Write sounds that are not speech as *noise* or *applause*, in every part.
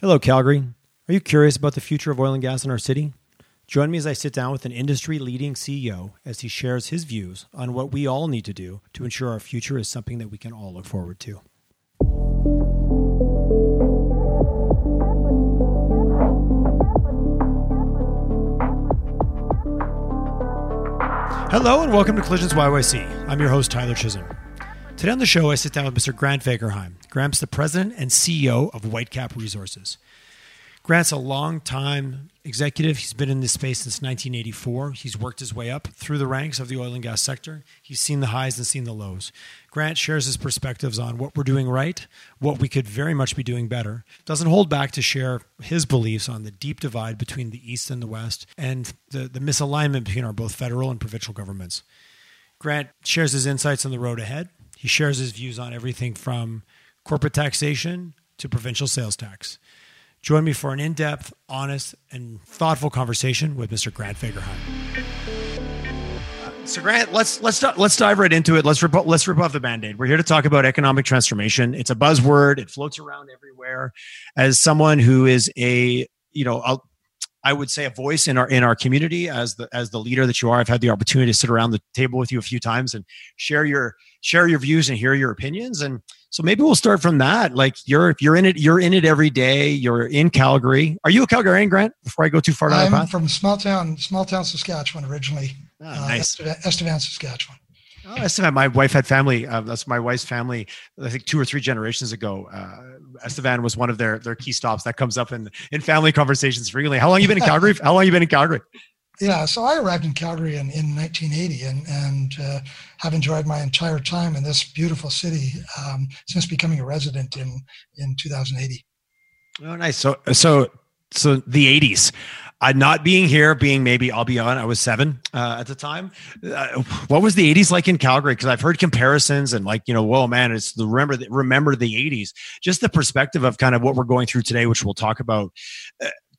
Hello, Calgary. Are you curious about the future of oil and gas in our city? Join me as I sit down with an industry leading CEO as he shares his views on what we all need to do to ensure our future is something that we can all look forward to. Hello, and welcome to Collisions YYC. I'm your host, Tyler Chisholm. Today on the show, I sit down with Mr. Grant Fagerheim. Grant's the president and CEO of Whitecap Resources. Grant's a long time executive. He's been in this space since 1984. He's worked his way up through the ranks of the oil and gas sector. He's seen the highs and seen the lows. Grant shares his perspectives on what we're doing right, what we could very much be doing better. Doesn't hold back to share his beliefs on the deep divide between the East and the West and the, the misalignment between our both federal and provincial governments. Grant shares his insights on the road ahead he shares his views on everything from corporate taxation to provincial sales tax. Join me for an in depth, honest, and thoughtful conversation with Mr. Grant Fagerheim. Uh, so Grant, let's let's let's dive right into it. Let's rip let's rip off the band-aid. We're here to talk about economic transformation. It's a buzzword. It floats around everywhere. As someone who is a you know a, I would say a voice in our in our community as the as the leader that you are. I've had the opportunity to sit around the table with you a few times and share your share your views and hear your opinions. And so maybe we'll start from that. Like you're if you're in it you're in it every day. You're in Calgary. Are you a Calgarian, Grant? Before I go too far down I'm the path, from small town small town Saskatchewan originally. Oh, nice. Uh, Estevan, Saskatchewan. Oh, Estevan. My wife had family. Uh, that's my wife's family. I think two or three generations ago. Uh, Estevan was one of their their key stops that comes up in in family conversations frequently. How long you been in Calgary? How long you been in Calgary? Yeah, so I arrived in Calgary in, in 1980 and, and uh, have enjoyed my entire time in this beautiful city um, since becoming a resident in, in 2080. Oh, nice. So, so, so the 80s uh, not being here, being maybe I'll be on. I was seven uh, at the time. Uh, what was the '80s like in Calgary? Because I've heard comparisons and like you know, whoa, man, it's the remember the, remember the '80s. Just the perspective of kind of what we're going through today, which we'll talk about.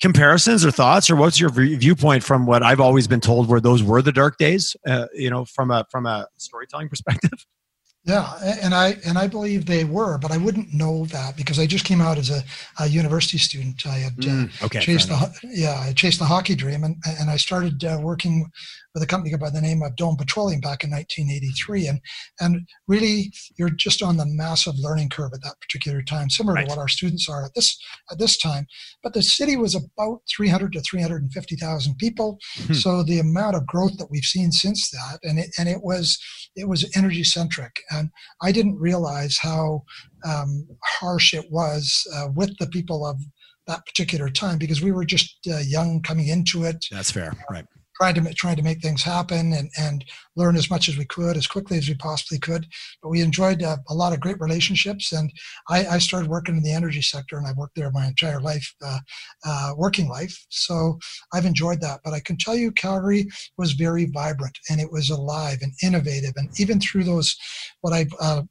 Comparisons or thoughts, or what's your viewpoint from what I've always been told, where those were the dark days? Uh, you know, from a from a storytelling perspective. *laughs* Yeah, and I and I believe they were, but I wouldn't know that because I just came out as a, a university student. I had uh, mm, okay, chased the yeah, I chased the hockey dream, and and I started uh, working with a company by the name of Dome Petroleum back in 1983. And, and really, you're just on the massive learning curve at that particular time, similar right. to what our students are at this, at this time. But the city was about 300 to 350,000 people. Hmm. So the amount of growth that we've seen since that, and it, and it was, it was energy centric. And I didn't realize how um, harsh it was uh, with the people of that particular time because we were just uh, young coming into it. That's fair, right? Trying to trying to make things happen and and learn as much as we could as quickly as we possibly could. But we enjoyed uh, a lot of great relationships, and I, I, started working in the energy sector, and I've worked there my entire life, uh, uh, working life. So I've enjoyed that. But I can tell you, Calgary was very vibrant, and it was alive and innovative, and even through those what I uh,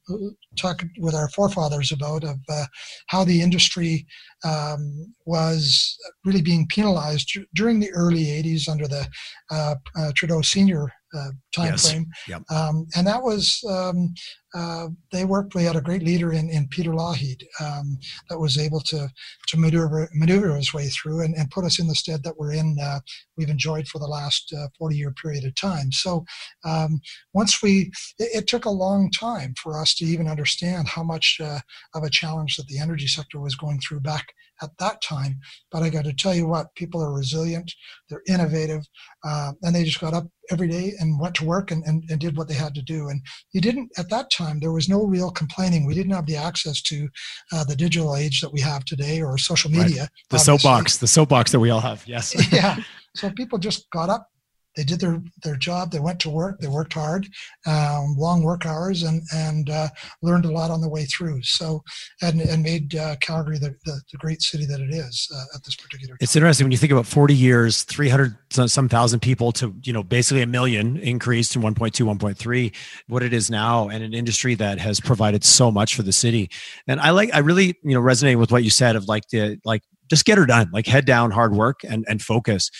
talked with our forefathers about of uh, how the industry um, was really being penalized during the early 80s under the uh, uh, Trudeau Senior uh, time yes. frame. Yep. Um, and that was um, uh, they worked. We had a great leader in, in Peter Lougheed um, that was able to to maneuver maneuver his way through and, and put us in the stead that we're in. Uh, we've enjoyed for the last uh, 40 year period of time. So um, once we, it, it, took a long time for us to even understand how much uh, of a challenge that the energy sector was going through back at that time. But I got to tell you what, people are resilient, they're innovative, uh, and they just got up every day and went to work and, and, and, did what they had to do. And you didn't, at that time, there was no real complaining. We didn't have the access to uh, the digital age that we have today or social media. Right. The obviously. soapbox, the soapbox that we all have. Yes. *laughs* yeah. *laughs* So people just got up, they did their, their job. They went to work. They worked hard, um, long work hours, and and uh, learned a lot on the way through. So and and made uh, Calgary the, the, the, great city that it is uh, at this particular. Time. It's interesting when you think about forty years, three hundred some thousand people to you know basically a million increased to 1.2, 1.3, what it is now, and an industry that has provided so much for the city. And I like I really you know resonate with what you said of like the like just get her done, like head down, hard work, and and focus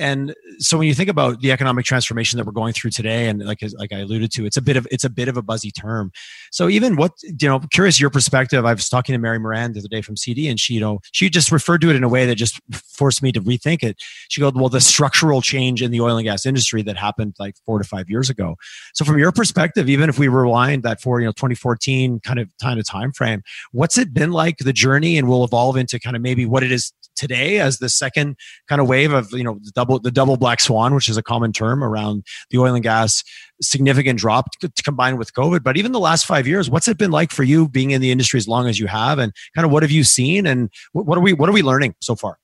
and so when you think about the economic transformation that we're going through today, and like like I alluded to, it's a bit of it's a bit of a buzzy term. So even what you know, curious your perspective. I was talking to Mary Moran the other day from CD, and she you know she just referred to it in a way that just forced me to rethink it. She goes, "Well, the structural change in the oil and gas industry that happened like four to five years ago." So from your perspective, even if we rewind that for you know 2014 kind of time to time frame, what's it been like the journey, and will evolve into kind of maybe what it is today as the second kind of wave of you know the double the double black swan, which is a common term around the oil and gas significant drop combined with COVID. But even the last five years, what's it been like for you being in the industry as long as you have, and kind of what have you seen, and what are we what are we learning so far?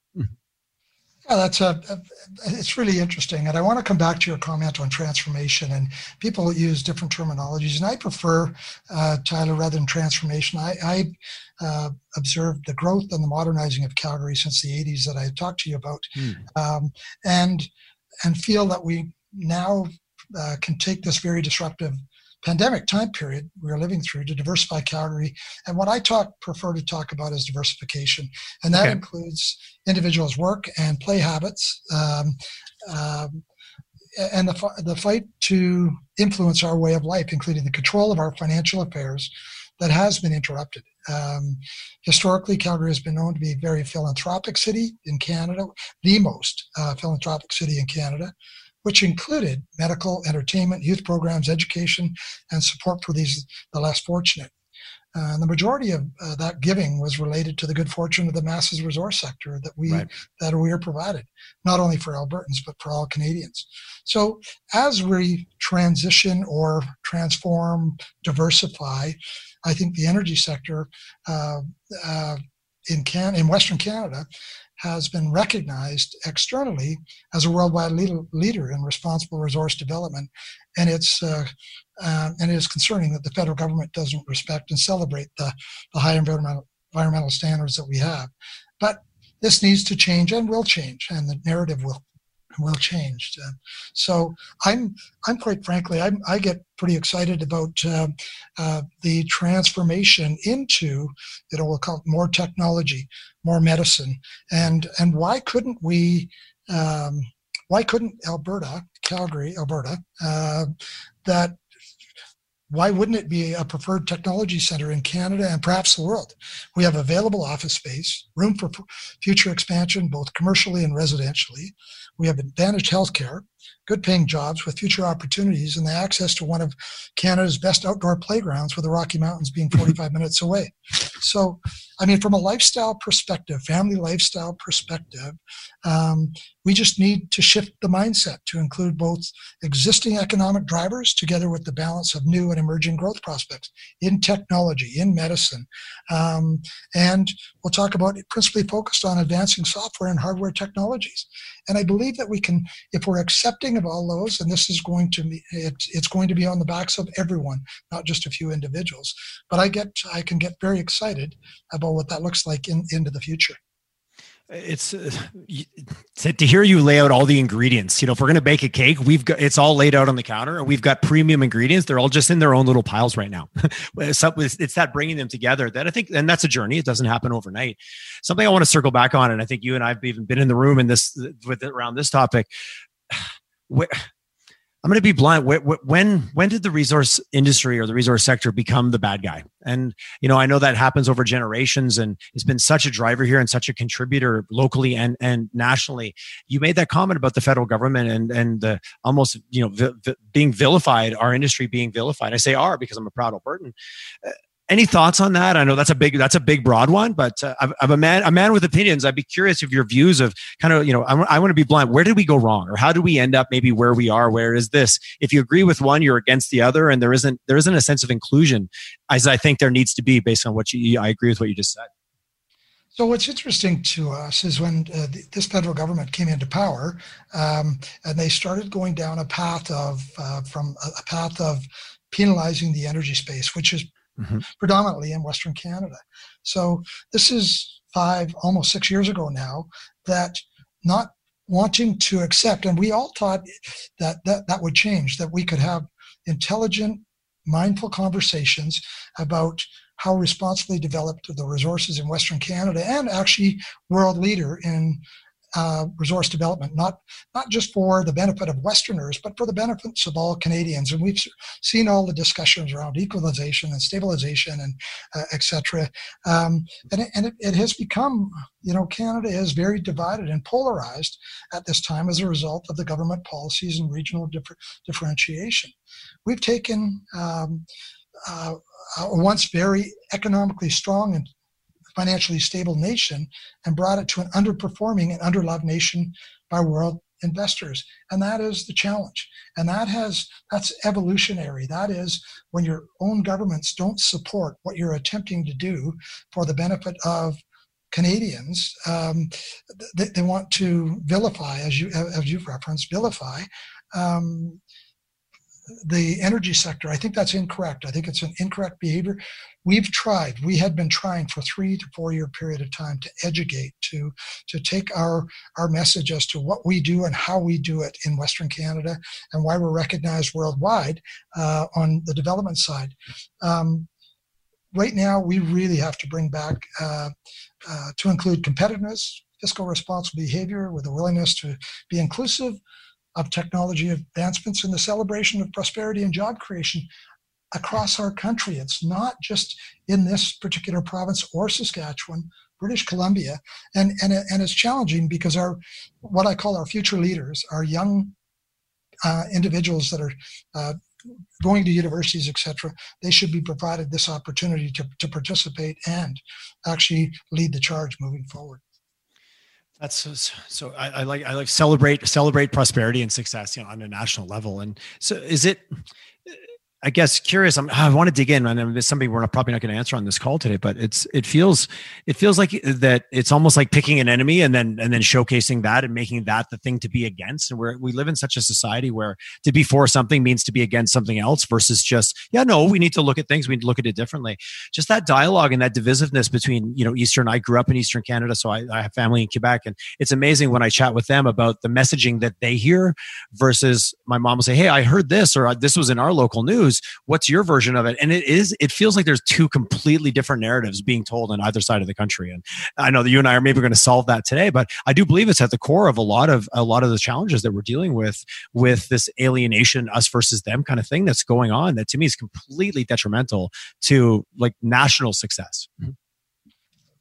Yeah, that's a, a, it's really interesting, and I want to come back to your comment on transformation. And people use different terminologies, and I prefer uh, Tyler rather than transformation. I, I uh, observed the growth and the modernizing of Calgary since the '80s that I talked to you about, hmm. um, and and feel that we now uh, can take this very disruptive pandemic time period we're living through to diversify Calgary. And what I talk prefer to talk about is diversification, and that okay. includes individuals' work and play habits. Um, um, and the, the fight to influence our way of life, including the control of our financial affairs, that has been interrupted. Um, historically, Calgary has been known to be a very philanthropic city in Canada, the most uh, philanthropic city in Canada which included medical, entertainment, youth programs, education, and support for these the less fortunate. Uh, and the majority of uh, that giving was related to the good fortune of the masses resource sector that we right. that we are provided, not only for Albertans but for all Canadians. So as we transition or transform, diversify, I think the energy sector uh, uh in Can in Western Canada has been recognized externally as a worldwide leader in responsible resource development, and it's uh, uh, and it is concerning that the federal government doesn't respect and celebrate the, the high environmental environmental standards that we have. But this needs to change and will change, and the narrative will will change. Uh, so I'm, I'm quite frankly, I'm, i get pretty excited about uh, uh, the transformation into, you know, we'll call it more technology, more medicine, and and why couldn't we? Um, why couldn't Alberta, Calgary, Alberta, uh, that why wouldn't it be a preferred technology center in Canada and perhaps the world? We have available office space, room for future expansion, both commercially and residentially. We have advantaged healthcare, good paying jobs with future opportunities, and the access to one of Canada's best outdoor playgrounds with the Rocky Mountains being 45 minutes away. So, I mean, from a lifestyle perspective, family lifestyle perspective, um, we just need to shift the mindset to include both existing economic drivers together with the balance of new and emerging growth prospects in technology, in medicine. Um, and we'll talk about it principally focused on advancing software and hardware technologies. And I believe that we can, if we're accepting of all those, and this is going to be, it's, it's going to be on the backs of everyone, not just a few individuals. But I get, I can get very excited about what that looks like in, into the future. It's uh, to hear you lay out all the ingredients you know if we're going to bake a cake we've got it's all laid out on the counter and we've got premium ingredients. They're all just in their own little piles right now. *laughs* So it's that bringing them together that i think and that's a journey. It doesn't happen overnight. Something i want to circle back on and i think you and i've even been in the room in this with around this topic I'm going to be blunt. When when did the resource industry or the resource sector become the bad guy? And you know, I know that happens over generations, and it's been such a driver here and such a contributor locally and and nationally. You made that comment about the federal government and and the almost you know vi- vi- being vilified, our industry being vilified. I say "our" because I'm a proud Albertan. Uh, Any thoughts on that? I know that's a big that's a big broad one, but uh, I'm, I'm, a man a man with opinions. I'd be curious of your views of kind of you know I, I want to be blunt. Where did we go wrong, or how do we end up maybe where we are? Where is this? If you agree with one, you're against the other, and there isn't there isn't a sense of inclusion as I think there needs to be based on what you. I agree with what you just said. So what's interesting to us is when uh, this federal government came into power, um, and they started going down a path of uh, from a path of penalizing the energy space, which is mm-hmm. predominantly in Western Canada. So this is five, almost six years ago now, that not wanting to accept, and we all thought that that, that would change, that we could have intelligent, mindful conversations about how responsibly developed the resources in Western Canada and actually world leader in uh, resource development, not not just for the benefit of Westerners, but for the benefits of all Canadians. And we've seen all the discussions around equalization and stabilization and uh, etc. Um, and it, and it, it, has become, you know, Canada is very divided and polarized at this time as a result of the government policies and regional differ- differentiation. We've taken um, uh, a once very economically strong and financially stable nation and brought it to an underperforming and underloved nation by world investors and that is the challenge and that has that's evolutionary that is when your own governments don't support what you're attempting to do for the benefit of Canadians, um, they, they, want to vilify, as you as you've referenced, vilify um, the energy sector. I think that's incorrect. I think it's an incorrect behavior. We've tried. We had been trying for three to four year period of time to educate, to to take our our message as to what we do and how we do it in Western Canada, and why we're recognized worldwide uh, on the development side. Um, right now, we really have to bring back uh, uh, to include competitiveness, fiscal responsible behavior, with a willingness to be inclusive of technology advancements and the celebration of prosperity and job creation across our country. It's not just in this particular province or Saskatchewan, British Columbia, and and and it's challenging because our what I call our future leaders, our young uh, individuals that are uh, going to universities, etc., they should be provided this opportunity to, to participate and actually lead the charge moving forward. That's so, so I, I, like I like celebrate celebrate prosperity and success, you know, on a national level. And so, is it I guess curious. I'm, I want to dig in, and it's something we're not, probably not going to answer on this call today. But it's it feels it feels like that it's almost like picking an enemy and then and then showcasing that and making that the thing to be against. And we we live in such a society where to be for something means to be against something else versus just yeah no we need to look at things we need to look at it differently. Just that dialogue and that divisiveness between you know Eastern. I grew up in Eastern Canada, so I, I have family in Quebec, and it's amazing when I chat with them about the messaging that they hear versus my mom will say, "Hey, I heard this," or "This was in our local news." What's your version of it? And it is it feels like there's two completely different narratives being told on either side of the country. And i know that you and i are maybe going to solve that today but i do believe it's at the core of a lot of a lot of the challenges that we're dealing with with this alienation us versus them kind of thing that's going on that to me is completely detrimental to like national success. Mm-hmm.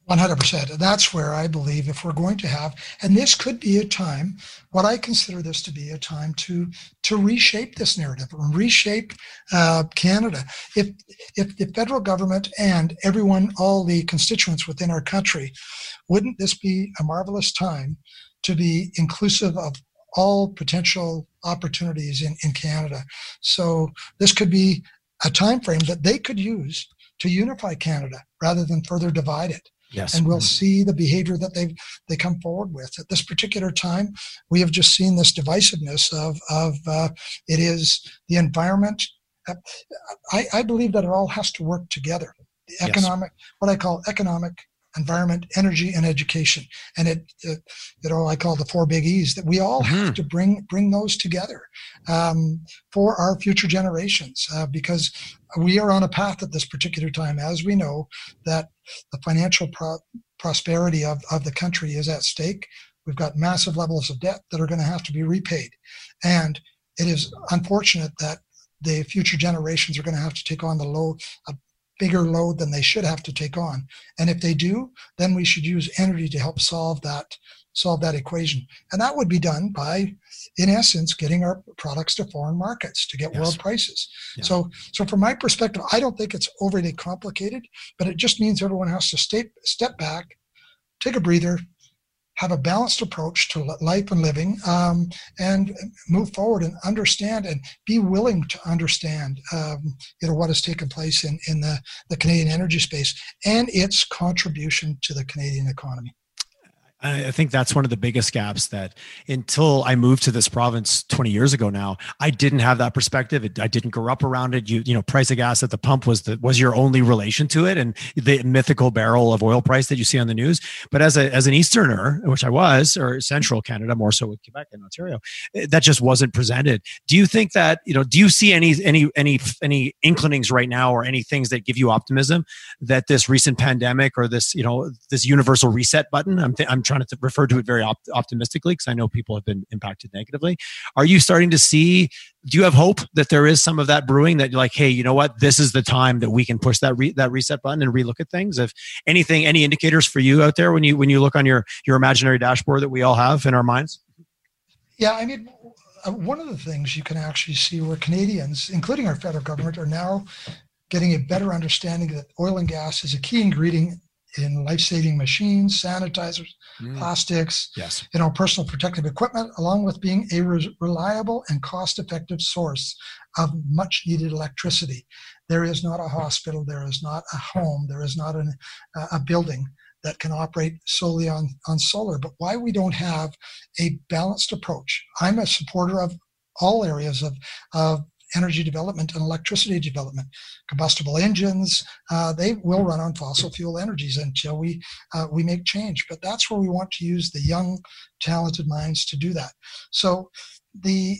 100%. And that's where I believe if we're going to have, and this could be a time, what I consider this to be a time to to reshape this narrative and reshape uh, Canada. If if the federal government and everyone, all the constituents within our country, wouldn't this be a marvelous time to be inclusive of all potential opportunities in, in Canada? So this could be a time frame that they could use to unify Canada rather than further divide it. Yes. And we'll see the behavior that they they come forward with. At this particular time, we have just seen this divisiveness of of uh, it is the environment. I, I believe that it all has to work together. The economic, yes. what I call economic, environment, energy, and education. And it, it, you know, I call the four big E's that we all mm-hmm. have to bring bring those together um, for our future generations, uh, because we are on a path at this particular time, as we know, that the financial pro- prosperity of, of the country is at stake. We've got massive levels of debt that are going to have to be repaid, and it is unfortunate that the future generations are going to have to take on the low, a bigger load than they should have to take on. And if they do, then we should use energy to help solve that solve that equation. And that would be done by, in essence, getting our products to foreign markets to get yes. world prices. Yeah. So, so from my perspective, I don't think it's overly complicated, but it just means everyone has to stay, step back, take a breather, have a balanced approach to life and living um, and move forward and understand and be willing to understand um, you know what has taken place in, in the, the Canadian energy space and its contribution to the Canadian economy. I think that's one of the biggest gaps that until I moved to this province 20 years ago now, I didn't have that perspective. It, I didn't grow up around it. You, you know, price of gas at the pump was the, was your only relation to it and the mythical barrel of oil price that you see on the news. But as a, as an Easterner, which I was, or central Canada, more so with Quebec and Ontario, eh, that just wasn't presented. Do you think that, you know, do you see any, any, any, any inclinings right now or any things that give you optimism that this recent pandemic or this, you know, this universal reset button, I'm, th- I'm trying to refer to it very op- optimistically because I know people have been impacted negatively. Are you starting to see? Do you have hope that there is some of that brewing that you're like, hey, you know what? This is the time that we can push that re- that reset button and relook at things. If anything, any indicators for you out there when you when you look on your your imaginary dashboard that we all have in our minds? Yeah, I mean, uh, one of the things you can actually see where Canadians, including our federal government, are now getting a better understanding that oil and gas is a key ingredient in life-saving machines, sanitizers, mm. plastics, yes. you know, personal protective equipment, along with being a re- reliable and cost-effective source of much-needed electricity. There is not a hospital, there is not a home, there is not an, uh, a building that can operate solely on, on solar. But why we don't have a balanced approach? I'm a supporter of all areas of, of energy development and electricity development. Combustible engines, uh, they will run on fossil fuel energies until we uh, we make change. But that's where we want to use the young, talented minds to do that. So the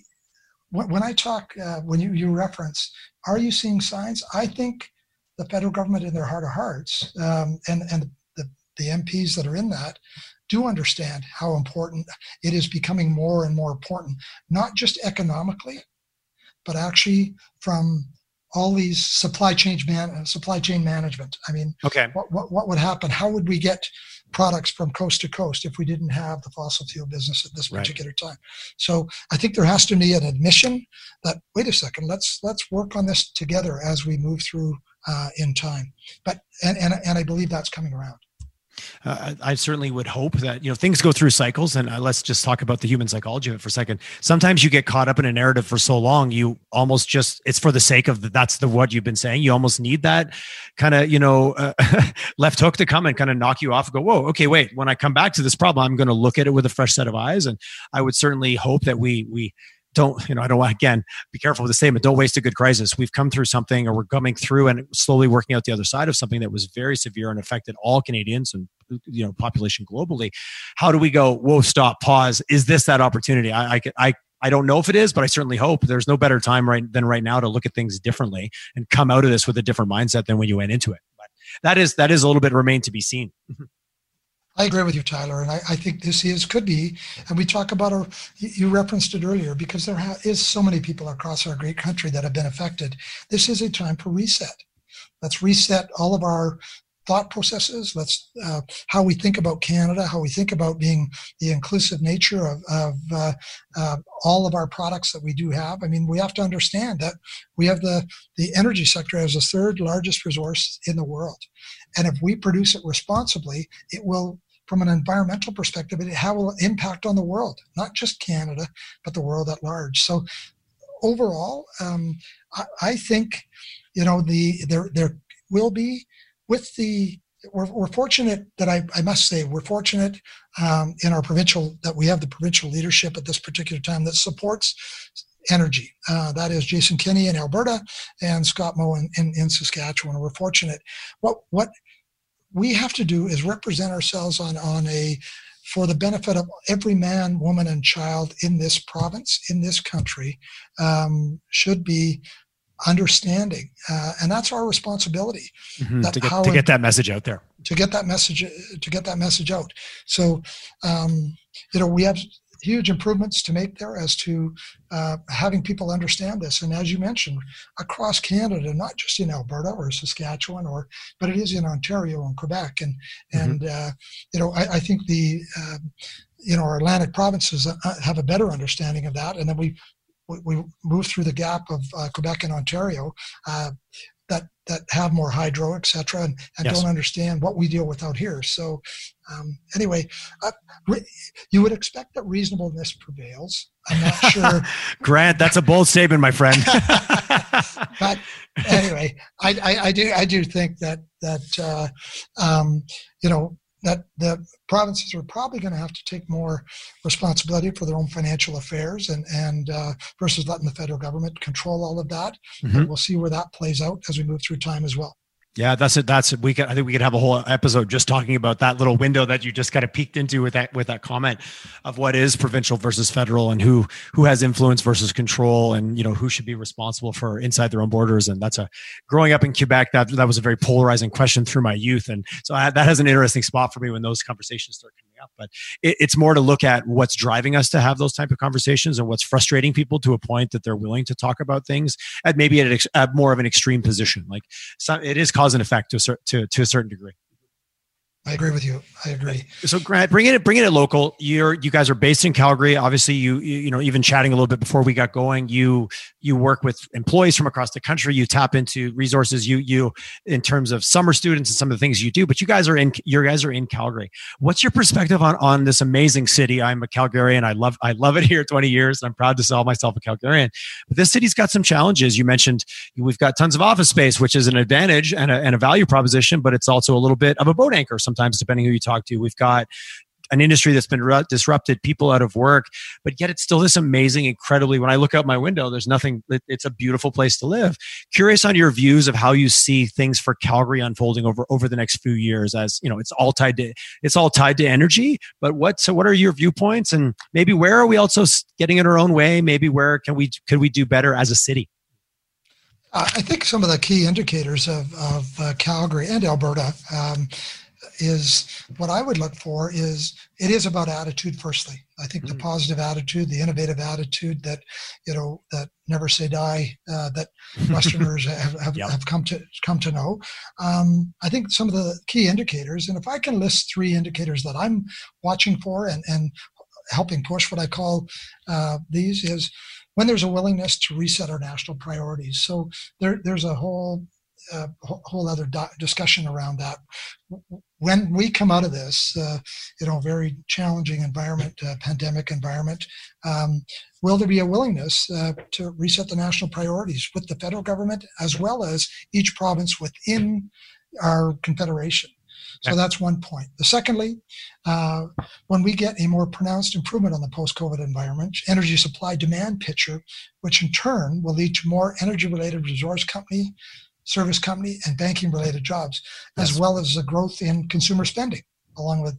when I talk, uh, when you, you reference, are you seeing signs? I think the federal government, in their heart of hearts, um, and and the, the MPs that are in that, do understand how important it is becoming more and more important, not just economically, but actually from all these supply chain man supply chain management. I mean, okay, what, what what would happen? How would we get products from coast to coast if we didn't have the fossil fuel business at this particular right. time? So I think there has to be an admission that wait a second, let's let's work on this together as we move through uh, in time. But and, and and I believe that's coming around uh, I certainly would hope that you know things go through cycles, and uh, let's just talk about the human psychology of it for a second. Sometimes you get caught up in a narrative for so long, you almost just it's for the sake of the, that's the what you've been saying. You almost need that kind of you know uh, *laughs* left hook to come and kind of knock you off. Go, whoa, okay, wait. When I come back to this problem, I'm going to look at it with a fresh set of eyes, and I would certainly hope that we we don't, you know, I don't want, again, be careful with the statement, don't waste a good crisis. We've come through something or we're coming through and slowly working out the other side of something that was very severe and affected all Canadians and, you know, population globally. How do we go, whoa, stop, pause? Is this that opportunity? I, I, I I don't know if it is, but I certainly hope there's no better time right than right now to look at things differently and come out of this with a different mindset than when you went into it. But that is that is a little bit remain to be seen. *laughs* I agree with you, Tyler, and I, I, think this is could be. And we talk about our. You referenced it earlier because there ha- is so many people across our great country that have been affected. This is a time for reset. Let's reset all of our thought processes. Let's uh, how we think about Canada, how we think about being the inclusive nature of, of uh, uh, all of our products that we do have. I mean, we have to understand that we have the the energy sector as the third largest resource in the world, and if we produce it responsibly, it will from an environmental perspective, it will impact on the world, not just Canada, but the world at large. So overall, um, I, I, think you know the there there will be with the we're, we're fortunate that I, I must say we're fortunate um, in our provincial that we have the provincial leadership at this particular time that supports energy. Uh, that is Jason Kenney in Alberta and Scott Moe in, in, in Saskatchewan. We're fortunate. What what we have to do is represent ourselves on, on a for the benefit of every man, woman, and child in this province, in this country, um, should be understanding, uh, and that's our responsibility. Mm-hmm, that to, get, to get that message out there. To get that message, to get that message out. So, um, you know, we have huge improvements to make there as to uh, having people understand this. And as you mentioned, across Canada, not just in Alberta or Saskatchewan, or but it is in Ontario and Quebec, and mm-hmm. and uh, you know I, I think the uh, you know our Atlantic provinces uh, have a better understanding of that, and then we we move through the gap of uh, Quebec and Ontario. That that have more hydro, et cetera, and, and yes. don't understand what we deal with out here. So, um, anyway, uh, re- you would expect that reasonableness prevails. I'm not *laughs* sure. Grant, that's a bold statement, my friend. *laughs* *laughs* but anyway, I, I, I, do I do think that that uh, um, you know that the provinces are probably going to have to take more responsibility for their own financial affairs and and uh, versus letting the federal government control all of that. Mm-hmm. And we'll see where that plays out as we move through time as well. Yeah, that's it. That's it. We could, I think we could have a whole episode just talking about that little window that you just kind of peeked into with that with that comment of what is provincial versus federal and who who has influence versus control and you know who should be responsible for inside their own borders. And that's a growing up in Quebec that that was a very polarizing question through my youth, and so I, that has an interesting spot for me when those conversations start up. But it, it's more to look at what's driving us to have those type of conversations and what's frustrating people to a point that they're willing to talk about things at maybe at, at more of an extreme position. Like some, it is cause and effect to a, to, to a certain degree. I agree with you. I agree. So Grant, bringing it, bring it local. You're, you guys are based in Calgary. Obviously, you, you know, even chatting a little bit before we got going, you, you work with employees from across the country. You tap into resources. You, you, in terms of summer students and some of the things you do. But you guys are in, your guys are in Calgary. What's your perspective on on this amazing city? I'm a Calgarian. I love, I love it here. *laughs* 20 years. I'm proud to call myself a Calgarian. But this city's got some challenges. You mentioned we've got tons of office space, which is an advantage and a, and a value proposition, but it's also a little bit of a boat anchor. Some sometimes, depending who you talk to. We've got an industry that's been disrupted, people out of work, but yet it's still this amazing, incredibly. When I look out my window, there's nothing. It's a beautiful place to live. Curious on your views of how you see things for Calgary unfolding over over the next few years. As you know, it's all tied to it's all tied to energy. But what so what are your viewpoints, and maybe where are we also getting in our own way? Maybe where can we could we do better as a city? I think some of the key indicators of, of uh, Calgary and Alberta um, is what I would look for is it is about attitude firstly. I think mm-hmm. the positive attitude, the innovative attitude that, you know, that never say die, uh, that *laughs* Westerners have, have, yep. have, come to come to know. Um, I think some of the key indicators, and if I can list three indicators that I'm watching for and, and helping push what I call uh, these is when there's a willingness to reset our national priorities. So there, there's a whole a whole other discussion around that. When we come out of this, uh, you know, very challenging environment, uh, pandemic environment, um, will there be a willingness uh, to reset the national priorities with the federal government as well as each province within our confederation? So that's one point. The secondly, uh, when we get a more pronounced improvement on the post-COVID environment, energy supply demand picture, which in turn will lead to more energy-related resource company service company, and banking related jobs, yes. as well as the growth in consumer spending, along with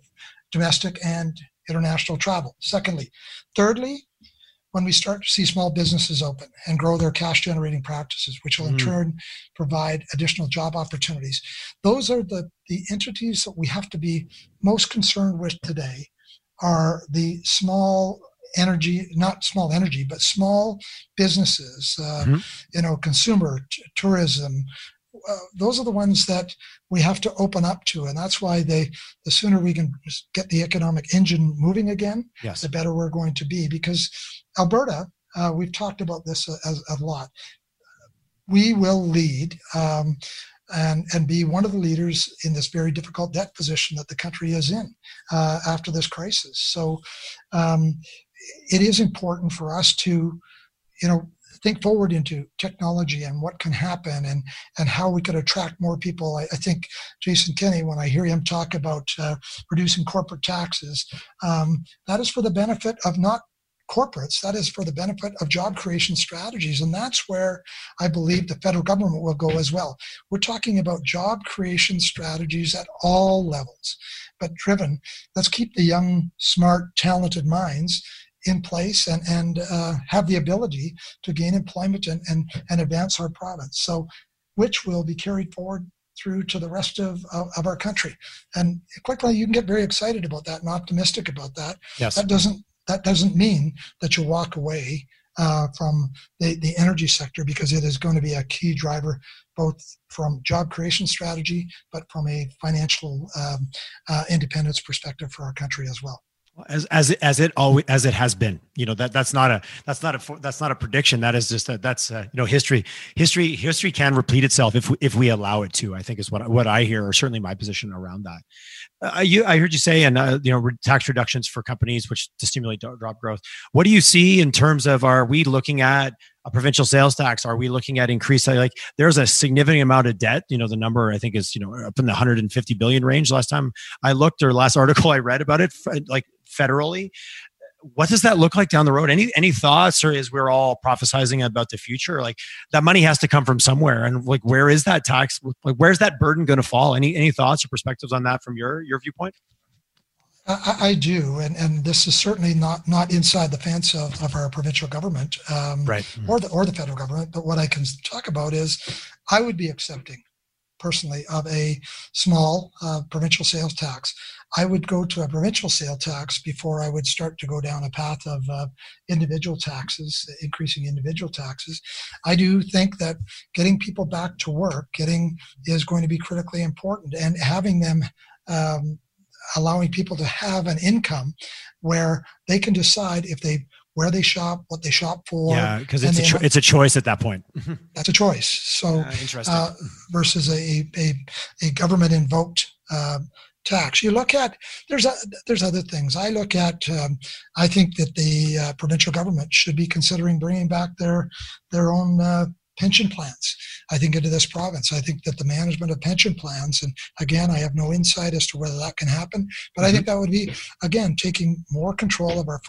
domestic and international travel. Secondly, thirdly, when we start to see small businesses open and grow their cash generating practices, which will in mm. turn provide additional job opportunities. Those are the, the entities that we have to be most concerned with today are the small energy, not small energy, but small businesses, uh, mm-hmm. you know, consumer, t- tourism. Uh, those are the ones that we have to open up to, and that's why they. The sooner we can get the economic engine moving again, yes. the better we're going to be. Because Alberta, uh, we've talked about this a, a, lot. We will lead. Um, and, and be one of the leaders in this very difficult debt position that the country is in uh, after this crisis. So um, it is important for us to, you know, think forward into technology and what can happen and and how we could attract more people. I, I think Jason Kenney, when I hear him talk about uh, reducing corporate taxes, um, that is for the benefit of not corporates. That is for the benefit of job creation strategies. And that's where I believe the federal government will go as well. We're talking about job creation strategies at all levels, but driven. Let's keep the young, smart, talented minds in place and, and uh, have the ability to gain employment and, and, and advance our province. So, which will be carried forward through to the rest of, of, of, our country. And quickly, you can get very excited about that and optimistic about that. Yes. That doesn't that doesn't mean that you walk away uh, from the, the energy sector because it is going to be a key driver both from job creation strategy but from a financial um, uh, independence perspective for our country as well as as it, as it always as it has been. You know that that's not a that's not a that's not a prediction. That is just a, that's a, you know history history history can repeat itself if if we allow it to i think is what what i hear or certainly my position around that. Uh, you i heard you say and uh, you know tax reductions for companies which to stimulate job growth. What do you see in terms of are we looking at a provincial sales tax? Are we looking at increase? Like there's a significant amount of debt. You know, the number I think is you know up in the 150 billion range. Last time I looked, or last *laughs* article I read about it, like federally. What does that look like down the road? Any any thoughts, or is we're all prophesizing about the future? Like that money has to come from somewhere, and like where is that tax? Like where's that burden going to fall? Any any thoughts or perspectives on that from your your viewpoint? I, I, do, and, and this is certainly not not inside the fence of, of our provincial government, um, right, or the or the federal government. But what I can talk about is, I would be accepting personally of a small uh, provincial sales tax. I would go to a provincial sales tax before I would start to go down a path of uh, individual taxes, increasing individual taxes. I do think that getting people back to work, getting is going to be critically important, and having them. Um, allowing people to have an income where they can decide if they where they shop, what they shop for. Yeah, because it's a cho- it's a choice at that point. that's a choice. So uh, versus a, a a government invoked uh, tax. You look at there's a, there's other things. I look at. Um, I think that the uh, provincial government should be considering bringing back their their own uh, pension plans. I think into this province. I think that the management of pension plans, and again, I have no insight as to whether that can happen, but mm-hmm. I think that would be again taking more control of our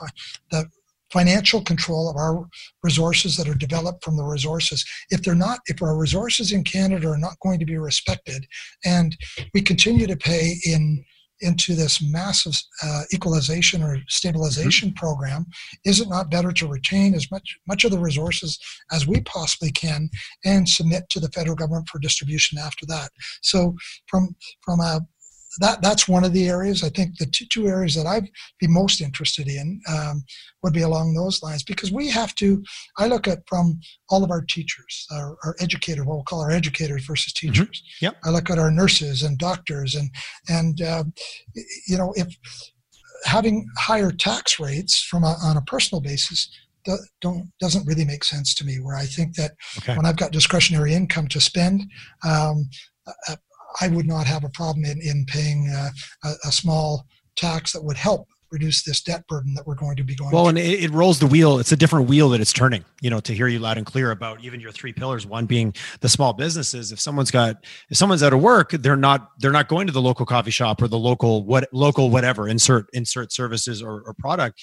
the financial control of our resources that are developed from the resources. If they're not, if our resources in Canada are not going to be respected, and we continue to pay in into this massive uh, equalization or stabilization mm-hmm. program, is it not better to retain as much much of the resources as we possibly can and submit to the federal government for distribution after that? So, from from a that that's one of the areas. I think the two, two areas that I'd be most interested in um, would be along those lines because we have to. I look at from all of our teachers, our, our educators, what we'll call our educators versus mm-hmm. teachers. Mm-hmm. Yep. I look at our nurses and doctors, and and uh, you know if having higher tax rates from a, on a personal basis don't doesn't really make sense to me. Where I think that okay. when I've got discretionary income to spend, um, I would not have a problem in, in paying uh, a, a small tax that would help reduce this debt burden that we're going to be going well and it, it, rolls the wheel. It's a different wheel that it's turning you know to hear you loud and clear about even your three pillars one being the small businesses. If someone's got if someone's out of work they're not they're not going to the local coffee shop or the local what local whatever insert insert services or, or product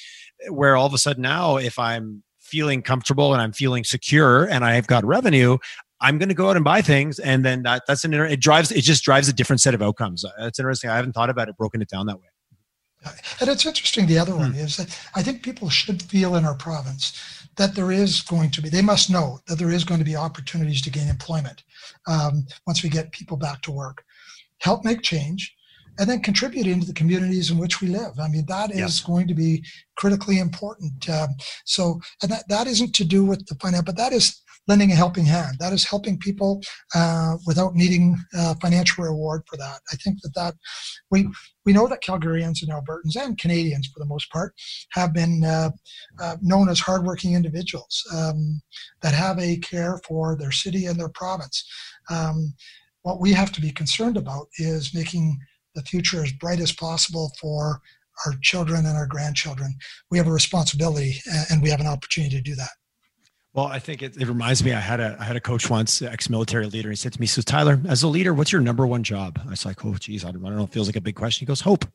where all of a sudden now if i'm feeling comfortable and i'm feeling secure and i've got revenue I'm going to go out and buy things, and then that that's an it drives it just drives a different set of outcomes. That's interesting. I haven't thought about it, broken it down that way. And it's interesting. The other one hmm. is that I think people should feel in our province that there is going to be. They must know that there is going to be opportunities to gain employment um, once we get people back to work. Help make change, and then contribute into the communities in which we live. I mean, that is going to be critically important. Um, so, and that, that isn't to do with the finance, but that is lending a helping hand. That is helping people uh, without needing uh, financial reward for that. I think that that we we know that Calgarians and Albertans and Canadians, for the most part, have been uh, uh, known as hardworking individuals um, that have a care for their city and their province. Um, what we have to be concerned about is making the future as bright as possible for our children and our grandchildren. We have a responsibility and we have an opportunity to do that. Well, I think it, it, reminds me. I had a I had a coach once, ex-military leader. He said to me, "So Tyler, as a leader, what's your number one job?" I was like, "Oh, geez, I don't, I don't know. It feels like a big question." He goes, "Hope."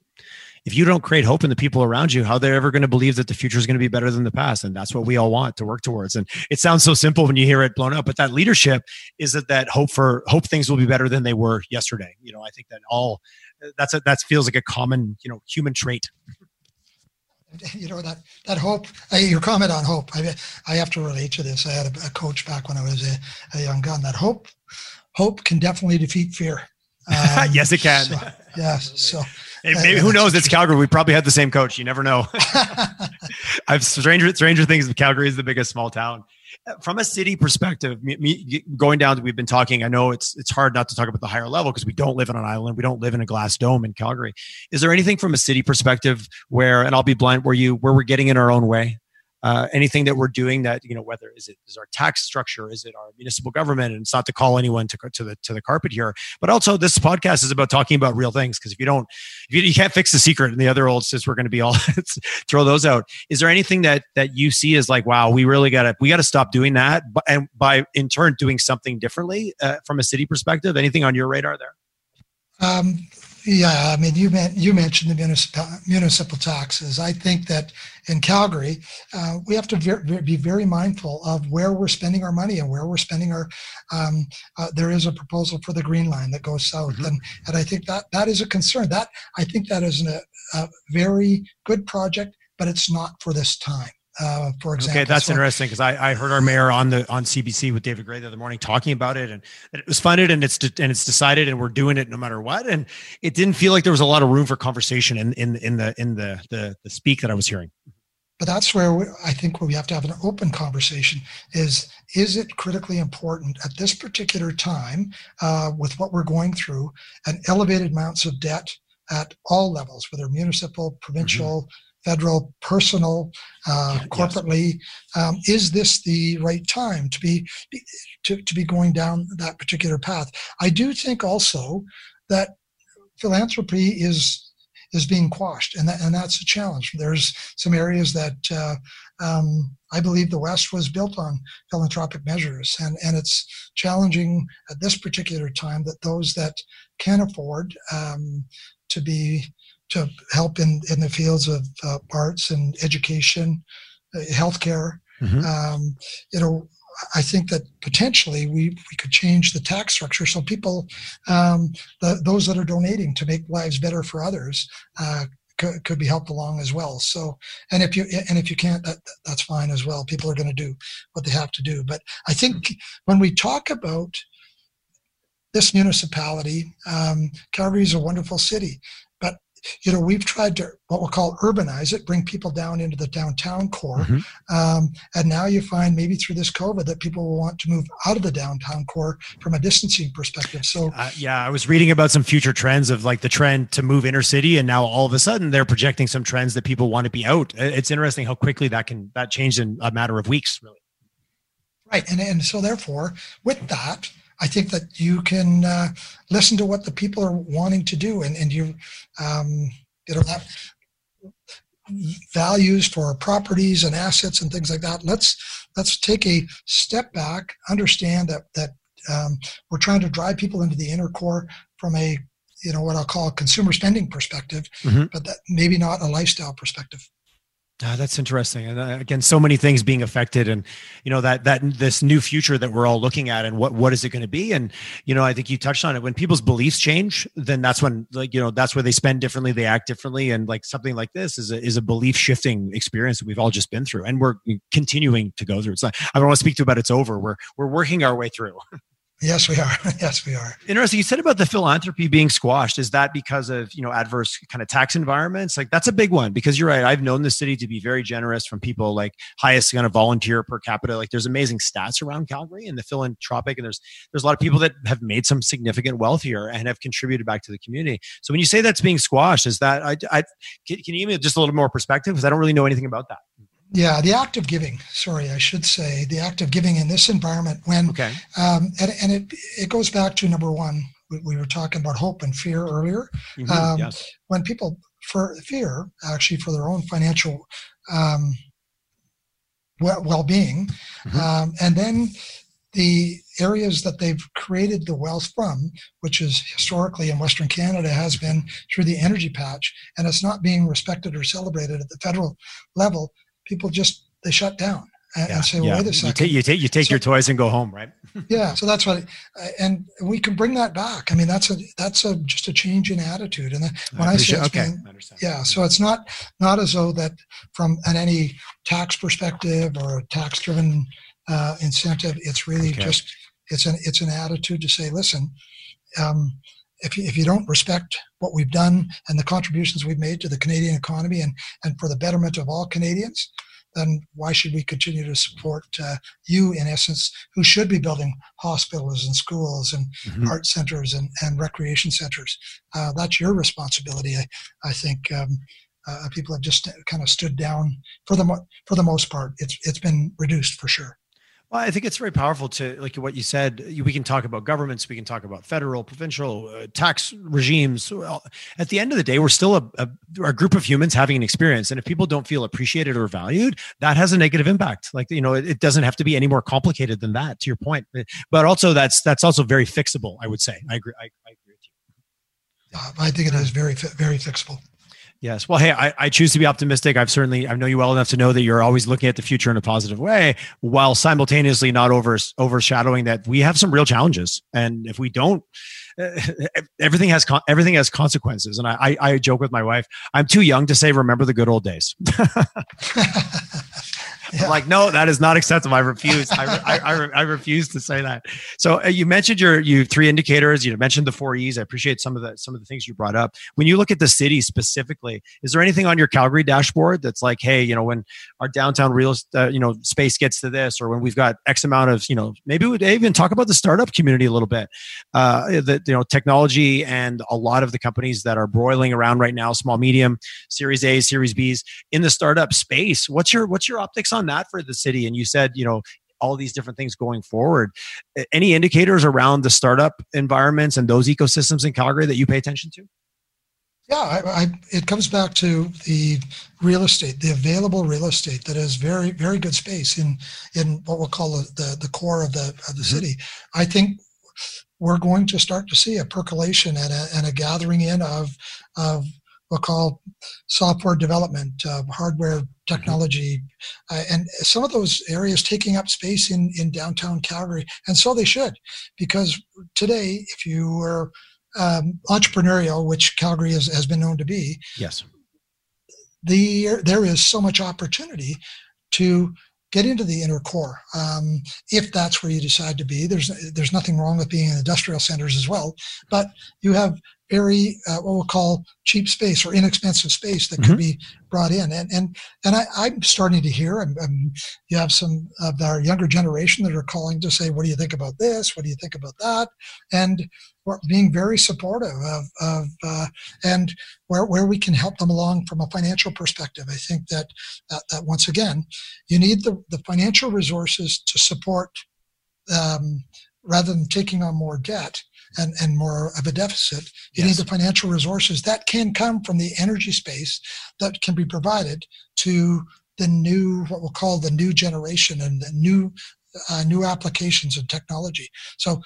If you don't create hope in the people around you, how they're ever going to believe that the future is going to be better than the past? And that's what we all want to work towards. And it sounds so simple when you hear it blown up, but that leadership is that that hope for hope things will be better than they were yesterday. You know, I think that all that's a, that feels like a common you know human trait *laughs* you know that that hope uh, your comment on hope I, I have to relate to this i had a, a coach back when i was a, a, young gun that hope hope can definitely defeat fear um, *laughs* yes it can so, yes *laughs* so Hey, maybe who knows? It's Calgary. We probably had the same coach. You never know. I've stranger stranger things. Calgary is the biggest small town from a city perspective, me, me, going down, we've been talking. I know it's it's hard not to talk about the higher level because we don't live on an island. We don't live in a glass dome in Calgary. Is there anything from a city perspective where, and I'll be blunt, where you where we're getting in our own way? Uh, anything that we're doing that you know whether is it is our tax structure is it our municipal government? And it's not to call anyone to, to the to the carpet here but also this podcast is about talking about real things because if you don't if you, you, can't fix the secret and the other old says we're going to be all *laughs* throw those out. Is there anything that that you see as like wow we really got to we got to stop doing that but and by in turn doing something differently uh, from a city perspective? Anything on your radar there? Um, yeah, I mean, you meant, you mentioned the municipal municipal taxes. I think that in Calgary, uh, we have to ver- be very mindful of where we're spending our money and where we're spending our. Um, uh, there is a proposal for the Green Line that goes south, mm-hmm. and and I think that that is a concern. That I think that is a, a very good project, but it's not for this time. Uh, for example. Okay, that's so, interesting because I, I heard our mayor on the on CBC with David Gray the other morning talking about it, and it was funded and it's de- and it's decided, and we're doing it no matter what. And it didn't feel like there was a lot of room for conversation in in in the in the the, the speak that I was hearing. But that's where we, I think where we have to have an open conversation: is is it critically important at this particular time uh, with what we're going through and elevated amounts of debt at all levels, whether municipal, provincial. Mm-hmm federal, personal, uh, corporately. Yes. Um, is this the right time to be to, to be going down that particular path? I do think also that philanthropy is is being quashed, and that, and that's a challenge. There's some areas that uh, um, I believe the West was built on philanthropic measures, and and it's challenging at this particular time that those that can afford um, to be to help in, in the fields of uh, arts and education, uh, healthcare. Mm-hmm. Um, you know, I think that potentially we, we could change the tax structure so people, um, the, those that are donating to make lives better for others, uh, could, could be helped along as well. So, and if you and if you can't, that, that's fine as well. People are going to do what they have to do. But I think when we talk about this municipality, um, Calgary is a wonderful city you know, we've tried to what we'll call urbanize it, bring people down into the downtown core. Mm-hmm. Um, and now you find maybe through this COVID that people will want to move out of the downtown core from a distancing perspective. So, uh, yeah, I was reading about some future trends of like the trend to move inner city, and now all of a sudden they're projecting some trends that people want to be out. It's interesting how quickly that can that changed in a matter of weeks, really. Right, and and so therefore, with that, I think that you can uh, listen to what the people are wanting to do, and and you, um, you know, that values for properties and assets and things like that. Let's let's take a step back, understand that that um, we're trying to drive people into the inner core from a you know what I'll call a consumer spending perspective, mm-hmm. but that maybe not a lifestyle perspective. Ah, that's interesting. And uh, again, so many things being affected, and you know that that this new future that we're all looking at, and what what is it going to be? And you know, I think you touched on it. When people's beliefs change, then that's when like you know that's where they spend differently, they act differently, and like something like this is a is a belief shifting experience that we've all just been through, and we're continuing to go through. It's like I don't want to speak to about it's over. We're we're working our way through. *laughs* Yes, we are. *laughs* yes, we are. Interesting. You said about the philanthropy being squashed. Is that because of you know adverse kind of tax environments? Like that's a big one because you're right. I've known the city to be very generous from people like highest kind of volunteer per capita. Like there's amazing stats around Calgary and the philanthropic, and there's there's a lot of people that have made some significant wealth here and have contributed back to the community. So when you say that's being squashed, is that I, I can, you give me just a little more perspective because I don't really know anything about that. Yeah, the act of giving. Sorry, I should say the act of giving in this environment when, okay. um, and, and it it goes back to number one. We, we were talking about hope and fear earlier. Mm-hmm, um, yes. When people for fear actually for their own financial um, well being, mm-hmm. um, and then the areas that they've created the wealth from, which is historically in Western Canada has been through the energy patch, and it's not being respected or celebrated at the federal level people just they shut down and, yeah, and say, well, yeah. wait a second. You take, you take, so, your toys and go home, right? *laughs* yeah. So that's what, and we can bring that back. I mean, that's a, that's a, just a change in attitude. And when I, I say, okay, being, yeah, so it's not, not as though that from an any tax perspective or a tax driven uh, incentive, it's really okay. just, it's an, it's an attitude to say, listen, um, if you, if you don't respect what we've done and the contributions we've made to the Canadian economy and, and for the betterment of all Canadians, then why should we continue to support uh, you, in essence, who should be building hospitals and schools and mm-hmm. art centers and, and recreation centers? Uh, that's your responsibility. I, I think um, uh, people have just kind of stood down for the mo- for the most part. It's it's been reduced for sure. Well, I think it's very powerful to like what you said. We can talk about governments, we can talk about federal, provincial, uh, tax regimes. Well, at the end of the day, we're still a, a, a, group of humans having an experience, and if people don't feel appreciated or valued, that has a negative impact. Like you know, it, it doesn't have to be any more complicated than that. To your point, but also that's that's also very fixable. I would say. I agree. I, I agree with you. Uh, I think it is very very fixable. Yes. Well, hey, I, I, choose to be optimistic. I've certainly I know you well enough to know that you're always looking at the future in a positive way, while simultaneously not over overshadowing that we have some real challenges, and if we don't, *laughs* everything has everything has consequences. And I, I, I joke with my wife, I'm too young to say remember the good old days. *laughs* *laughs* Yeah. I'm like, no, that is not acceptable. I refuse. I, I, I, I, refuse to say that. So uh, you mentioned your you three indicators. You mentioned the four E's. I appreciate some of the some of the things you brought up. When you look at the city specifically, is there anything on your Calgary dashboard that's like, hey, you know, when our downtown real uh, you know space gets to this, or when we've got X amount of you know, maybe we would even talk about the startup community a little bit. Uh, that you know, technology and a lot of the companies that are broiling around right now, small, medium, Series A, Series B's in the startup space. What's your what's your optics on that for the city? And you said, you know, all these different things going forward. Any indicators around the startup environments and those ecosystems in Calgary that you pay attention to? Yeah, I, I, it comes back to the real estate, the available real estate that is very, very good space in in what we'll call the the, the core of the of the mm-hmm. city. I think we're going to start to see a percolation and a, and a gathering in of of we'll call software development, uh, hardware technology, uh, and some of those areas taking up space in, in downtown Calgary. And so they should, because today, if you were um, entrepreneurial, which Calgary is, has been known to be, yes, the, there is so much opportunity to get into the inner core um, if that's where you decide to be there's there's nothing wrong with being in industrial centers as well but you have very uh, what we'll call cheap space or inexpensive space that mm-hmm. could be brought in. And and and I, am starting to hear. I'm, I'm, you have some of our younger generation that are calling to say, "What do you think about this? What do you think about that?" And we're being very supportive of of uh, and where where we can help them along from a financial perspective. I think that that, that once again, you need the the financial resources to support. Um, rather than taking on more debt, and, and more of a deficit. You yes. need the financial resources that can come from the energy space that can be provided to the new, what we'll call the new generation and the new, uh, new applications and technology. So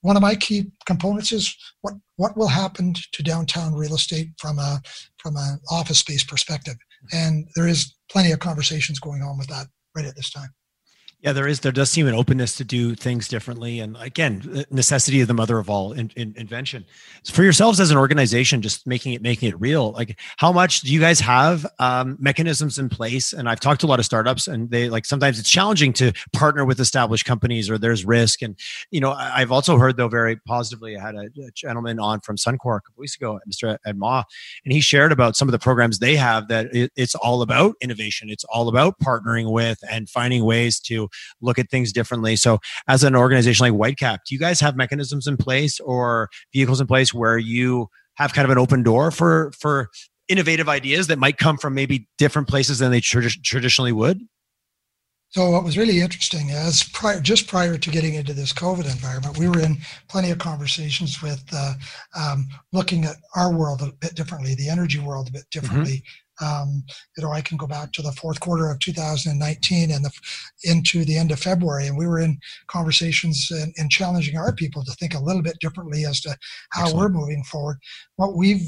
one of my key components is what, what will happen to downtown real estate from a, from an office space perspective. And there is plenty of conversations going on with that right at this time. Yeah, there is. There does seem an openness to do things differently, and again, necessity of the mother of all in, in, invention. For yourselves as an organization, just making it making it real. Like, how much do you guys have um, mechanisms in place? And I've talked to a lot of startups, and they like sometimes it's challenging to partner with established companies, or there's risk. And you know, I've also heard though very positively. I had a, a gentleman on from Suncor a couple weeks ago, Mr. Ed Ma, and he shared about some of the programs they have that it, it's all about innovation. It's all about partnering with and finding ways to look at things differently. So, as an organization like Whitecap, do you guys have mechanisms in place or vehicles in place where you have kind of an open door for for innovative ideas that might come from maybe different places than they traditionally would? So what was really interesting is prior, just prior to getting into this COVID environment, we were in plenty of conversations with uh, um, looking at our world a bit differently, the energy world a bit mm-hmm. differently, um, you know, I can go back to the fourth quarter of 2019 and the, into the end of February, and we were in conversations and, and challenging our people to think a little bit differently as to how Excellent. we're moving forward. What we've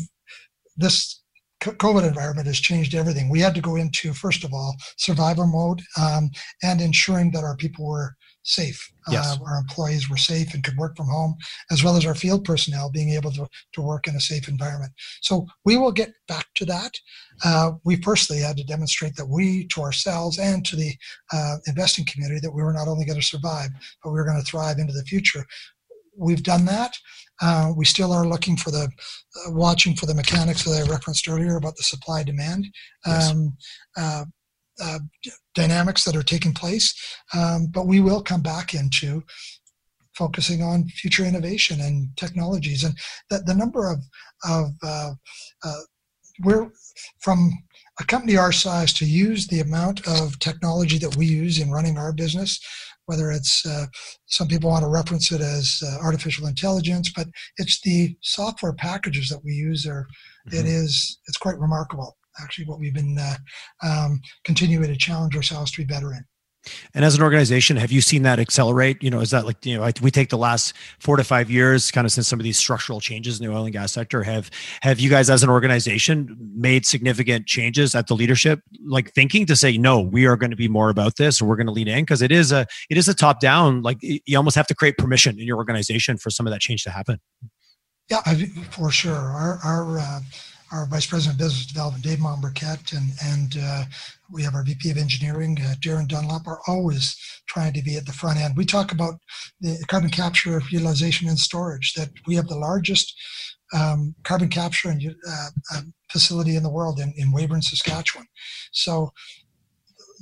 this COVID environment has changed everything. We had to go into first of all survival mode um, and ensuring that our people were safe. Yes. Uh, our employees were safe and could work from home, as well as our field personnel being able to, to work in a safe environment. So we will get back to that. Uh, we firstly had to demonstrate that we, to ourselves and to the uh, investing community, that we were not only going to survive, but we were going to thrive into the future. We've done that. Uh, we still are looking for the, uh, watching for the mechanics that I referenced earlier about the supply demand. Yes. Um, uh, uh, dynamics that are taking place. Um, but we will come back into focusing on future innovation and technologies, and that the number of of uh, uh, we're from a company our size to use the amount of technology that we use in running our business whether it's uh, some people want to reference it as uh, artificial intelligence but it's the software packages that we use there mm-hmm. it is it's quite remarkable actually what we've been uh, um, continuing to challenge ourselves to be better in. And as an organization, have you seen that accelerate? You know, is that like you know, we take the last four to five years, kind of since some of these structural changes in the oil and gas sector. Have have you guys, as an organization, made significant changes at the leadership, like thinking to say, no, we are going to be more about this, or we're going to lean in because it is a it is a top down. Like you almost have to create permission in your organization for some of that change to happen. Yeah, for sure. Our our uh, our Vice President of Business Development, Dave Mombourquette, and, and uh, we have our VP of Engineering, uh, Darren Dunlop, are always trying to be at the front end. We talk about the carbon capture, utilization, and storage, that we have the largest um, carbon capture and uh, um, facility in the world in, in Weyburn, Saskatchewan. So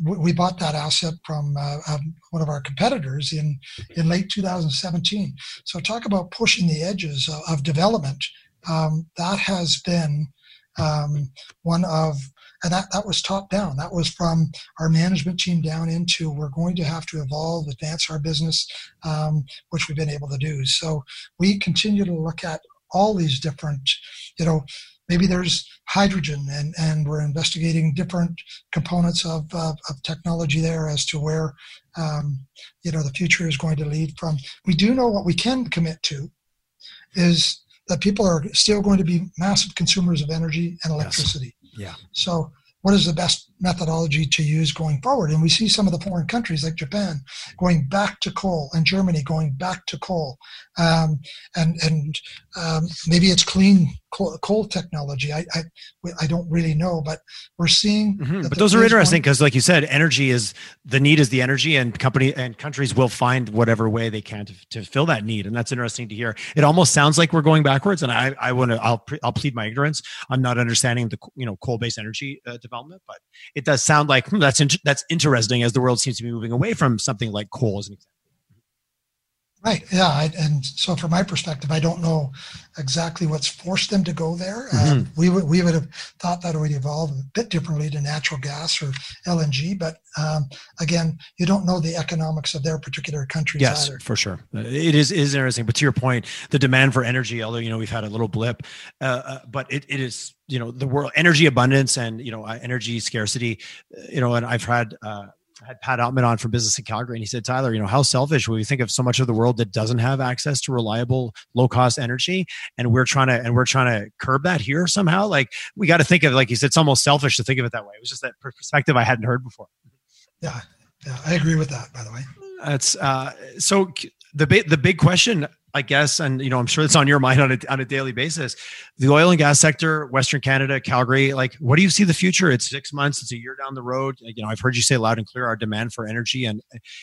we bought that asset from uh, um, one of our competitors in, in late 2017. So talk about pushing the edges of, of development. Um, that has been um, one of, and that, that was top down. That was from our management team down into we're going to have to evolve, advance our business, um, which we've been able to do. So we continue to look at all these different, you know, maybe there's hydrogen and, and we're investigating different components of, of, of technology there as to where um, you know the future is going to lead from we do know what we can commit to is that people are still going to be massive consumers of energy and electricity yes. yeah so what is the best methodology to use going forward? And we see some of the foreign countries like Japan going back to coal and Germany going back to coal. Um, and and um, maybe it's clean coal, coal technology. I, I, I don't really know, but we're seeing. Mm-hmm. But those are interesting because, like you said, energy is the need is the energy, and company and countries will find whatever way they can to, to fill that need, and that's interesting to hear. It almost sounds like we're going backwards, and I I want to I'll I'll plead my ignorance on not understanding the you know coal based energy uh, development, but it does sound like hmm, that's in, that's interesting as the world seems to be moving away from something like coal as an example. Right. Yeah. I, and so, from my perspective, I don't know exactly what's forced them to go there. Uh, mm-hmm. Uh, we would we would have thought that would evolve a bit differently to natural gas or LNG, but um, again, you don't know the economics of their particular countries. Yes, either. for sure. It is is interesting. But to your point, the demand for energy, although you know we've had a little blip, uh, uh, but it, it is you know the world energy abundance and you know uh, energy scarcity. You know, and I've had uh, I had Pat Outman on from Business in Calgary, and he said, Tyler, you know, how selfish we think of so much of the world that doesn't have access to reliable, low cost energy, and we're trying to and we're trying to curb that here somehow. Like we got to think of, like he said, it's almost selfish to think of it that way. It was just that perspective I hadn't heard before. Yeah, yeah, I agree with that. By the way, that's uh, so the big the big question I guess, and you know, I'm sure it's on your mind on a on a daily basis. The oil and gas sector, Western Canada, Calgary, like, what do you see the future? It's six months, it's a year down the road. You know, I've heard you say loud and clear our demand for energy and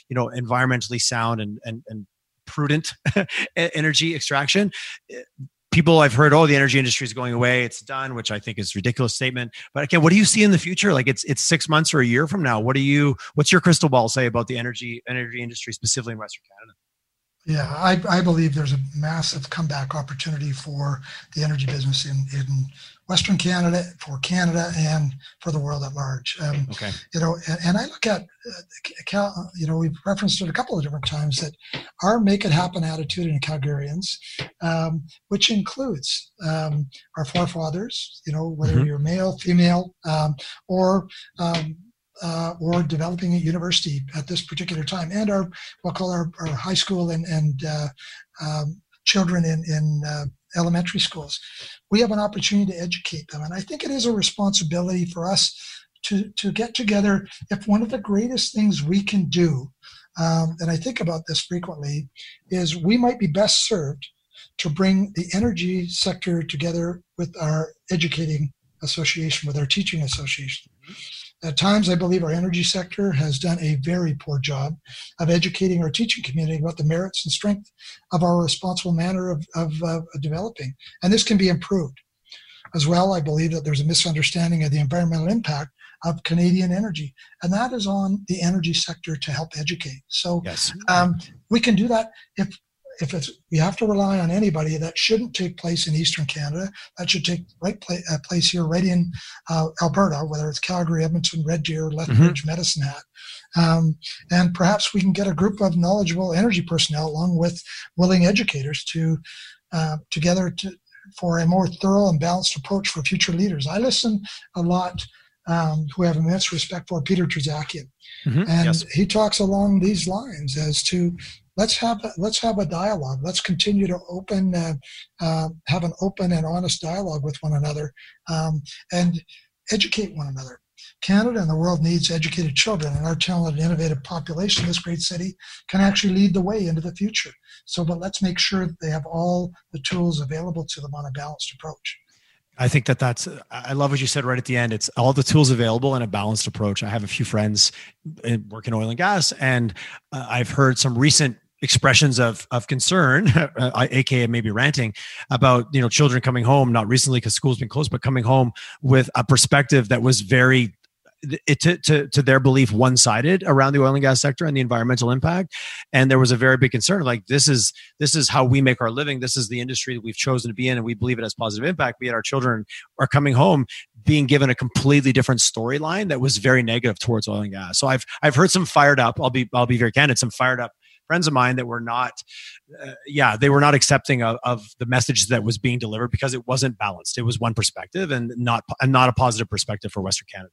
you know, environmentally sound and and and prudent *laughs* energy extraction. People I've heard, oh, the energy industry is going away, it's done, which I think is ridiculous statement. But again, what do you see in the future? Like it's it's six months or a year from now. What do you what's your crystal ball say about the energy energy industry specifically in Western Canada? Yeah, I, I believe there's a massive comeback opportunity for the energy business in, in Western Canada, for Canada, and for the world at large. Um, okay. You know, and, and I look at, uh, you know, we've referenced it a couple of different times that our make it happen attitude in Calgarians, um, which includes um, our forefathers, you know, whether mm-hmm. you're male, female, um, or um, uh, or developing at university at this particular time, and our we'll call our, our high school and and uh, um, children in in uh, elementary schools. We have an opportunity to educate them, and I think it is a responsibility for us to to get together. If one of the greatest things we can do, um, and I think about this frequently, is we might be best served to bring the energy sector together with our educating association, with our teaching association. At times, I believe our energy sector has done a very poor job of educating our teaching community about the merits and strength of our responsible manner of, of, of developing. And this can be improved. As well, I believe that there's a misunderstanding of the environmental impact of Canadian energy, and that is on the energy sector to help educate. So yes. um, we can do that if if it's we have to rely on anybody, that shouldn't take place in Eastern Canada. That should take right play, uh, place here, right in uh, Alberta, whether it's Calgary, Edmonton, Red Deer, Lethbridge, mm-hmm. Medicine Hat. Um, and perhaps we can get a group of knowledgeable energy personnel along with willing educators to uh, together to, for a more thorough and balanced approach for future leaders. I listen a lot. Um, who have immense respect for Peter Tertzakian. Mm-hmm. And yes. he talks along these lines as to let's have a, let's have a dialogue. Let's continue to open uh, uh, have an open and honest dialogue with one another um, and educate one another. Canada and the world needs educated children, and our talented, innovative population, in this great city, can actually lead the way into the future. So, but let's make sure that they have all the tools available to them on a balanced approach. I think that that's, I love what you said right at the end. It's all the tools available and a balanced approach. I have a few friends work in oil and gas, and uh, I've heard some recent expressions of of concern, *laughs* uh, aka maybe ranting about you know children coming home not recently because school's been closed, but coming home with a perspective that was very it, to, to, to their belief one-sided around the oil and gas sector and the environmental impact. And there was a very big concern like this is this is how we make our living. This is the industry that we've chosen to be in and we believe it has positive impact. Be it our children are coming home being given a completely different storyline that was very negative towards oil and gas. So i've i've heard some fired up i'll be i'll be very candid some fired up friends of mine that were not uh, yeah they were not accepting of, of, the message that was being delivered because it wasn't balanced it was one perspective and not and not a positive perspective for western canada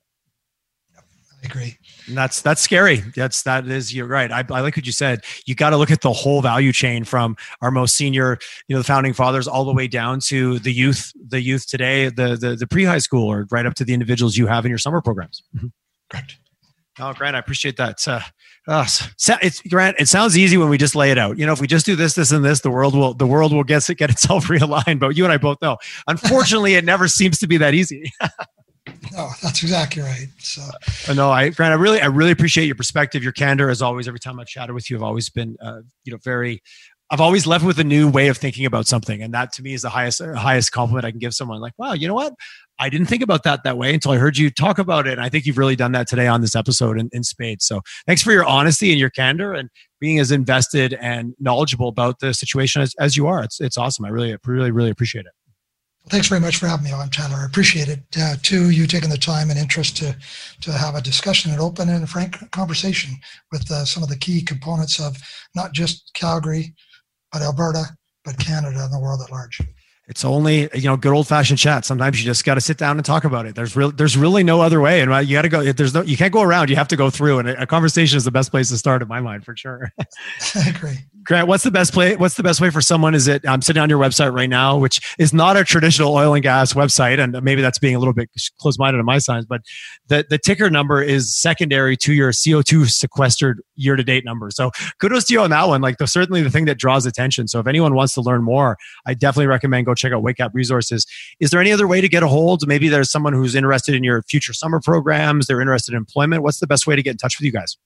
I agree. And that's that's scary. That's that is you're right. I, I like what you said. You got to look at the whole value chain from our most senior, you know, the founding fathers, all the way down to the youth, the youth today, the the, the pre high school, or right up to the individuals you have in your summer programs. Correct. Oh, Grant, I appreciate that. Uh, uh, it's Grant. It sounds easy when we just lay it out. You know, if we just do this, this, and this, the world will the world will get get itself *laughs* realigned. But you and I both know, unfortunately, it never seems to be that easy. *laughs* no, that's exactly right. So, uh, no, I Grant, I really, I really appreciate your perspective, your candor, as always. Every time I've chatted with you, I've always been, uh, you know, very I've always left with a new way of thinking about something, and that to me is the highest highest compliment I can give someone. Like, wow, you know what? I didn't think about that that way until I heard you talk about it. And I think you've really done that today on this episode in, in spades. So thanks for your honesty and your candor and being as invested and knowledgeable about the situation as, as you are. It's it's awesome. I really really really appreciate it. Thanks very much for having me on, Tyler. I appreciate it. Uh, too, you taking the time and interest to to have a discussion, an open and frank conversation with uh, some of the key components of not just Calgary, but Alberta, but Canada and the world at large it's only you know good old fashioned chat. Sometimes you just got to sit down and talk about it. There's real there's really no other way, and uh, you got to go. There's no you can't go around. You have to go through, and a conversation is the best place to start in my mind for sure. *laughs* I agree. Grant, what's the best play? What's the best way for someone? Is it I'm sitting on your website right now, which is not a traditional oil and gas website, and maybe that's being a little bit close minded on my side, but the the ticker number is secondary to your CO2 sequestered year to date number. So kudos to you on that one. Like the, certainly the thing that draws attention. So if anyone wants to learn more, I definitely recommend go check out Whitecap Resources. Is there any other way to get a hold? Maybe there's someone who's interested in your future summer programs. They're interested in employment. What's the best way to get in touch with you guys?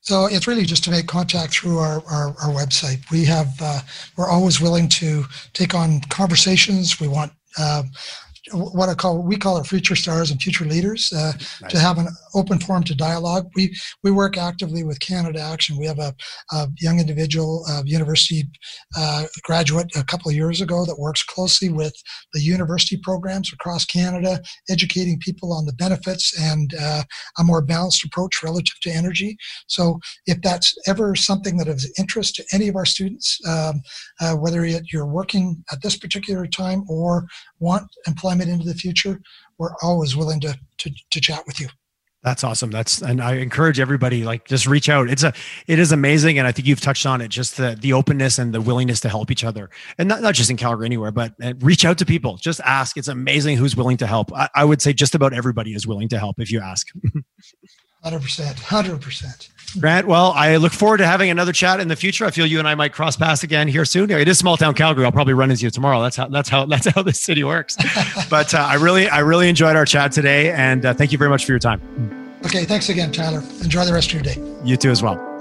So it's really just to make contact through our, our, our website. We have uh, we're always willing to take on conversations. We want uh, what I call we call it future stars and future leaders uh, nice. to have an open forum to dialogue. We we work actively with Canada Action. We have a, a young individual, a university uh, graduate, a couple of years ago that works closely with the university programs across Canada, educating people on the benefits and uh, a more balanced approach relative to energy. So if that's ever something that is of interest to any of our students, um, uh, whether you're working at this particular time or want employment into the future, we're always willing to, to, to chat with you. That's awesome. That's and I encourage everybody like just reach out. It's a it is amazing, and I think you've touched on it. Just the the openness and the willingness to help each other, and not, not just in Calgary anywhere, but uh, reach out to people. Just ask. It's amazing who's willing to help. I, I would say just about everybody is willing to help if you ask. *laughs* Hundred percent. Hundred percent. Grant, well, I look forward to having another chat in the future. I feel you and I might cross paths again here soon. It is small town Calgary. I'll probably run into you tomorrow. That's how that's how *laughs* that's how this city works. *laughs* but uh, I really I really enjoyed our chat today, and uh, thank you very much for your time. Okay, thanks again, Tyler. Enjoy the rest of your day. You too as well.